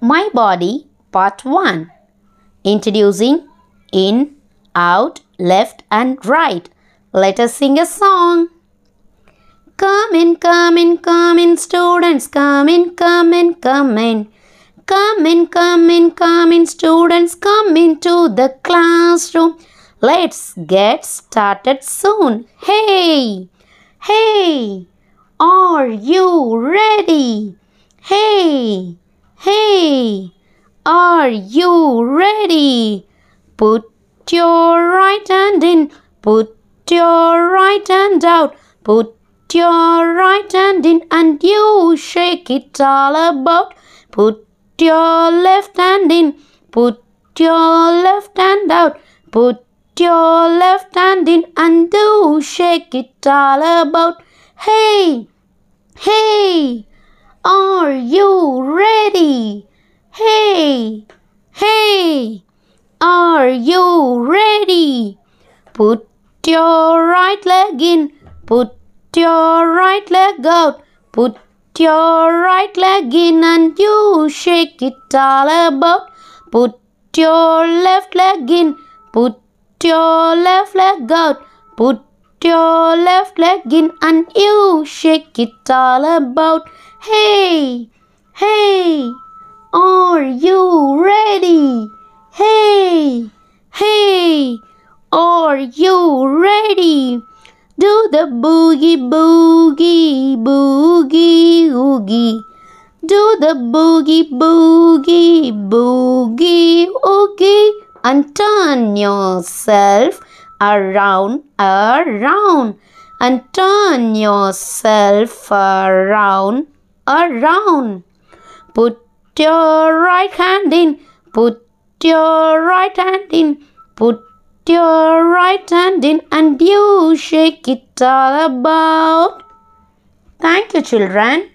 My Body Part 1 Introducing In, Out, Left and Right. Let us sing a song. Come in, come in, come in, students. Come in, come in, come in. Come in, come in, come in, students. Come into the classroom. Let's get started soon. Hey, hey, are you ready? Hey, hey, are you ready? Put your right hand in, put your right hand out, put your right hand in and you shake it all about. Put your left hand in, put your left hand out, put your left hand in and do shake it all about. Hey, hey, are you ready? Hey, hey, are you ready? Put your right leg in, put your right leg out, put your right leg in and you shake it all about. Put your left leg in, put your left leg out, put your left leg in and you shake it all about. Hey, hey, are you ready? Hey, hey, are you ready? Do the boogie boogie boogie oogie. Do the boogie boogie boogie oogie and turn yourself around around and turn yourself around around. Put your right hand in, put your right hand in, put your right hand in and you shake it all about. Thank you children.